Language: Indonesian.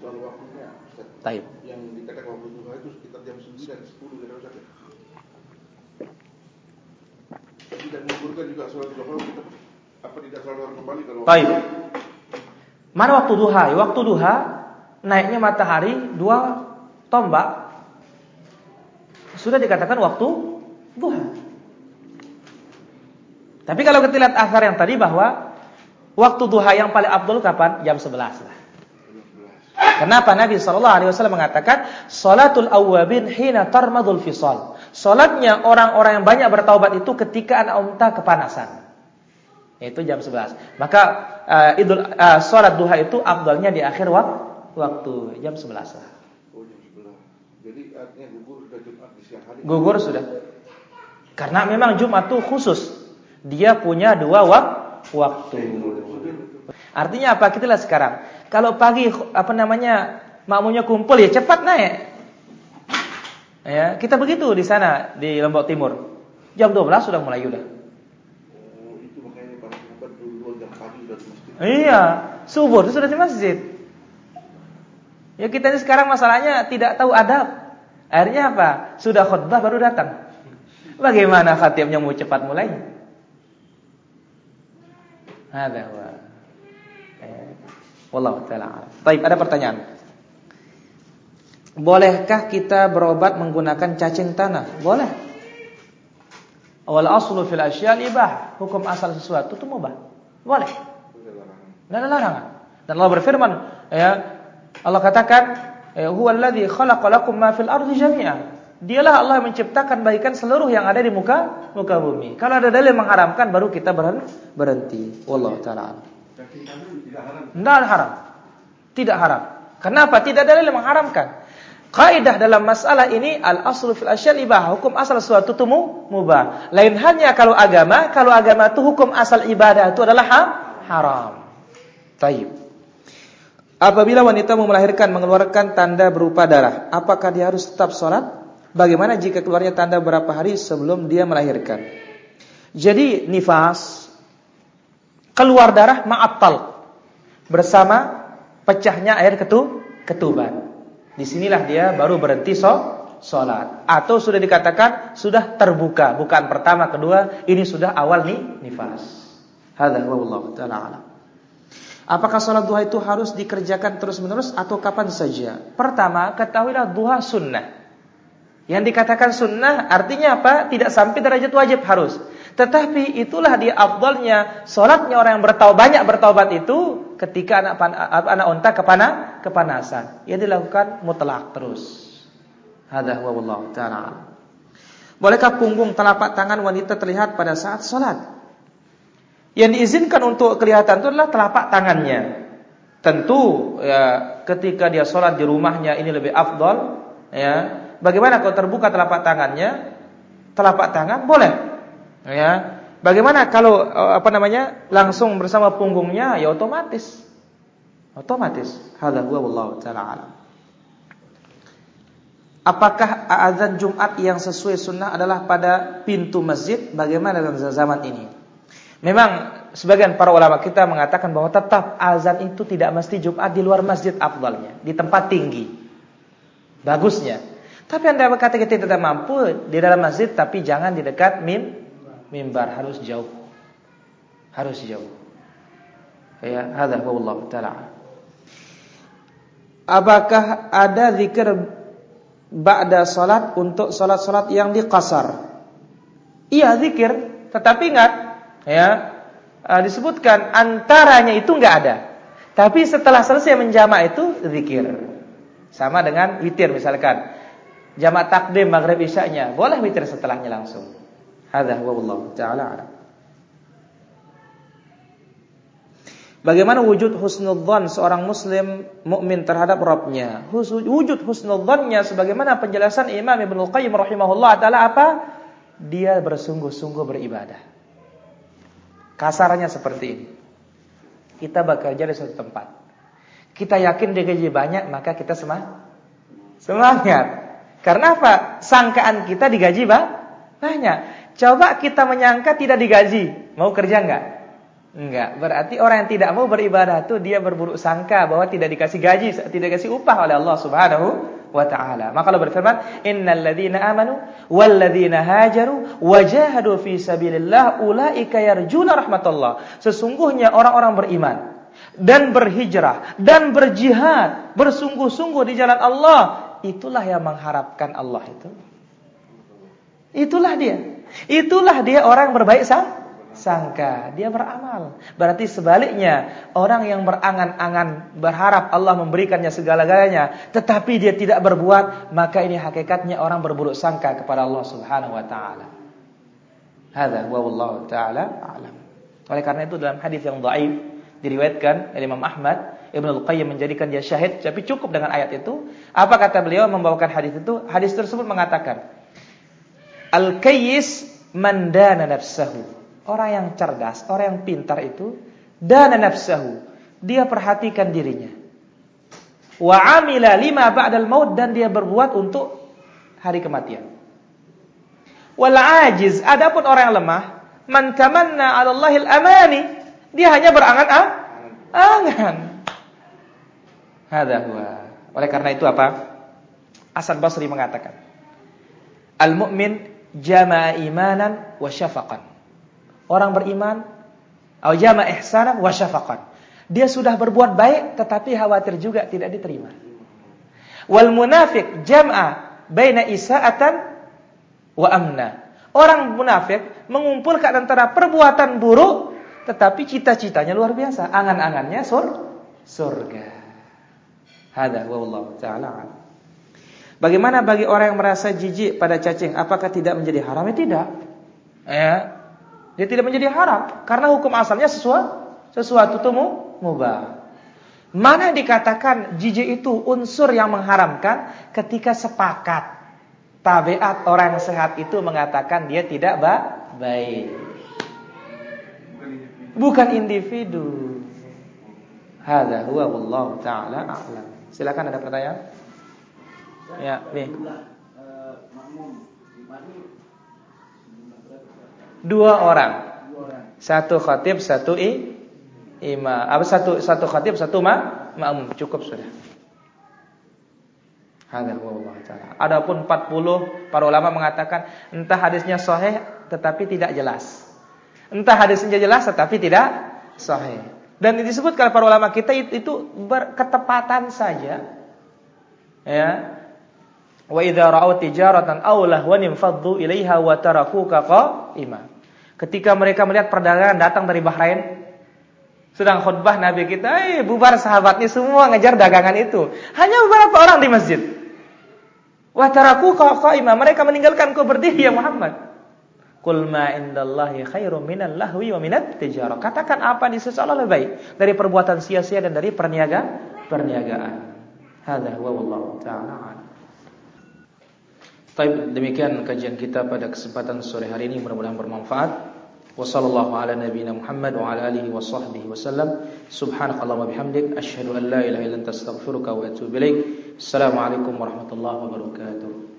soal waktunya. Taib. Yang dikatakan waktu duha itu sekitar jam 9 10 kira Ustaz. tidak juga sholat duha kita apa tidak sholat kembali kalau Taib. Mana waktu duha? Ya, Waktu duha naiknya matahari dua tombak sudah dikatakan waktu duha. Tapi kalau kita lihat asar yang tadi bahwa waktu duha yang paling abdul kapan? Jam 11 lah. Kenapa Nabi Shallallahu Alaihi Wasallam mengatakan salatul awabin hina tarmadul fisal. Salatnya orang-orang yang banyak bertaubat itu ketika anak unta kepanasan. Yaitu jam 11. Maka uh, idul uh, salat duha itu abdulnya di akhir waktu, waktu jam 11 lah. Oh jam 11. Jadi artinya gugur sudah Jumat di siang hari. Gugur sudah. Karena memang Jumat itu khusus. Dia punya dua wak waktu. Artinya apa? Kita lihat sekarang. Kalau pagi apa namanya makmunya kumpul ya cepat naik. Ya, kita begitu di sana di Lombok Timur. Jam 12 sudah mulai udah. Oh itu makanya para sahabat dulu jam pagi sudah di masjid. Iya, subuh itu sudah di masjid. Ya kita ini sekarang masalahnya tidak tahu adab. Akhirnya apa? Sudah khutbah baru datang. Bagaimana khatibnya mau cepat mulai? Ada Wallahu taala. Baik, ada pertanyaan. Bolehkah kita berobat menggunakan cacing tanah? Boleh. Awal aslu fil asyal ibah. Hukum asal sesuatu itu mubah. Boleh. Sudah larangan. Dan Allah berfirman, ya, Allah katakan, ya, "Huwa alladzi khalaqa lakum ma fil ardi jami'an." Dialah Allah yang menciptakan bagikan seluruh yang ada di muka muka bumi. Kalau ada dalil mengharamkan baru kita berhen- berhenti. Wallahu taala. Tidak haram. Tidak haram. Kenapa? Tidak dalil yang mengharamkan. Kaidah dalam masalah ini al aslu fil asyal ibah. Hukum asal sesuatu itu mu- mubah. Lain hanya kalau agama, kalau agama itu hukum asal ibadah itu adalah ha- haram. Taib. Apabila wanita melahirkan mengeluarkan tanda berupa darah, apakah dia harus tetap sholat? Bagaimana jika keluarnya tanda beberapa hari sebelum dia melahirkan? Jadi nifas keluar darah ma'attal bersama pecahnya air ketu ketuban. Di sinilah dia baru berhenti so, sholat atau sudah dikatakan sudah terbuka bukan pertama kedua ini sudah awal nih nifas. Apakah sholat duha itu harus dikerjakan terus-menerus atau kapan saja? Pertama, ketahuilah duha sunnah. Yang dikatakan sunnah artinya apa? Tidak sampai derajat wajib harus. Tetapi itulah dia afdalnya Sholatnya orang yang bertaubat banyak bertaubat itu ketika anak pan, anak unta kepana, kepanasan. Ia dilakukan mutlak terus. Huwa taala. Bolehkah punggung telapak tangan wanita terlihat pada saat sholat? Yang diizinkan untuk kelihatan itu adalah telapak tangannya. Tentu ya ketika dia sholat di rumahnya ini lebih afdol ya. Bagaimana kalau terbuka telapak tangannya? Telapak tangan boleh. Ya. Bagaimana kalau eh, apa namanya? langsung bersama punggungnya? Ya otomatis. Otomatis. Hadza huwa wallahu. Apakah azan Jumat yang sesuai sunnah adalah pada pintu masjid? Bagaimana dalam zaman ini? Memang sebagian para ulama kita mengatakan bahwa tetap azan itu tidak mesti Jumat di luar masjid afdalnya, di tempat tinggi. Bagusnya. Tapi Anda berkata kita tidak mampu di dalam masjid tapi jangan di dekat mim mimbar harus jauh. Harus jauh. Ya, hadza wallahu taala. Apakah ada zikir ba'da salat untuk salat-salat yang diqasar? Iya, zikir, tetapi ingat ya, uh, disebutkan antaranya itu enggak ada. Tapi setelah selesai menjamak itu zikir. Sama dengan witir misalkan. Jamak takdim maghrib isya'nya, boleh witir setelahnya langsung. Hadza huwa wallahu taala alam. Bagaimana wujud husnudzan seorang muslim mukmin terhadap Rabbnya? Wujud husnudzannya sebagaimana penjelasan Imam Ibnu Qayyim rahimahullah taala apa? Dia bersungguh-sungguh beribadah. Kasarnya seperti ini. Kita bekerja di suatu tempat. Kita yakin digaji banyak, maka kita semangat. Semangat. Karena apa? Sangkaan kita digaji banyak. Coba kita menyangka tidak digaji, mau kerja enggak? Enggak, berarti orang yang tidak mau beribadah itu dia berburuk sangka bahwa tidak dikasih gaji, tidak dikasih upah oleh Allah Subhanahu wa taala. Maka Allah berfirman, "Innal ladzina amanu wal ladzina hajaru wajahadu fi sabilillah ulaika yarjuna rahmatullah." Sesungguhnya orang-orang beriman dan berhijrah dan berjihad, bersungguh-sungguh di jalan Allah, itulah yang mengharapkan Allah itu. Itulah dia. Itulah dia orang berbaik sang sangka, dia beramal. Berarti sebaliknya, orang yang berangan-angan berharap Allah memberikannya segala-galanya, tetapi dia tidak berbuat, maka ini hakikatnya orang berburuk sangka kepada Allah Subhanahu wa taala. Hadza wa wallahu taala alam. Oleh karena itu dalam hadis yang dhaif diriwayatkan oleh Imam Ahmad, Ibnu Al-Qayyim menjadikan dia syahid, tapi cukup dengan ayat itu. Apa kata beliau membawakan hadis itu? Hadis tersebut mengatakan, Al-kayyis mandana nafsahu Orang yang cerdas, orang yang pintar itu dana nafsahu. Dia perhatikan dirinya. Wa amila lima ba'dal maut dan dia berbuat untuk hari kematian. Wal ajiz, adapun orang yang lemah, man tamanna 'ala Allahil amani, dia hanya berangan-angan. Hadza huwa. Oleh karena itu apa? Hasan Basri mengatakan, Al-mu'min jama'a imanan wa syafaqan orang beriman au jama ihsanan wa syafaqan. Dia sudah berbuat baik tetapi khawatir juga tidak diterima. Wal munafiq jam'a baina isaatan wa amna. Orang munafik mengumpulkan antara perbuatan buruk tetapi cita-citanya luar biasa, angan-angannya sur surga. Hada wallahu taala. Bagaimana bagi orang yang merasa jijik pada cacing? Apakah tidak menjadi haram? Ya tidak. Ya, dia tidak menjadi haram karena hukum asalnya sesuatu sesuatu itu mubah. Mana dikatakan jijik itu unsur yang mengharamkan ketika sepakat tabiat orang sehat itu mengatakan dia tidak baik. Bukan individu. Hadza huwa wallahu taala a'lam. Silakan ada pertanyaan? Ya, nih. dua orang. Satu khatib, satu i, imam. Apa satu satu khatib, satu ma, makmum. Cukup sudah. Adapun 40 para ulama mengatakan entah hadisnya sahih tetapi tidak jelas. Entah hadisnya jelas tetapi tidak sahih. Dan disebutkan para ulama kita itu berketepatan saja. Ya. Wa idza ra'au tijaratan aw lahwan faddu ilaiha wa tarakuka qa'ima. Ketika mereka melihat perdagangan datang dari Bahrain, sedang khutbah Nabi kita, eh bubar sahabatnya semua ngejar dagangan itu. Hanya beberapa orang di masjid. Wa taraku qa'ima, mereka meninggalkan kau berdiri ya Muhammad. Qul ma indallahi khairum minal lahwi wa minat tijarah. Katakan apa di sisi Allah lebih baik dari perbuatan sia-sia dan dari perniaga perniagaan. Hadza huwa wallahu ta'ala. Baik, demikian kajian kita pada kesempatan sore hari ini mudah-mudahan bermanfaat. Wassallallahu ala nabiyyina Muhammad wa ala alihi wa sahbihi wasallam. Subhanakallahumma bihamdik asyhadu an la ilaha illa anta astaghfiruka wa atubu ilaik. Assalamualaikum warahmatullahi wabarakatuh.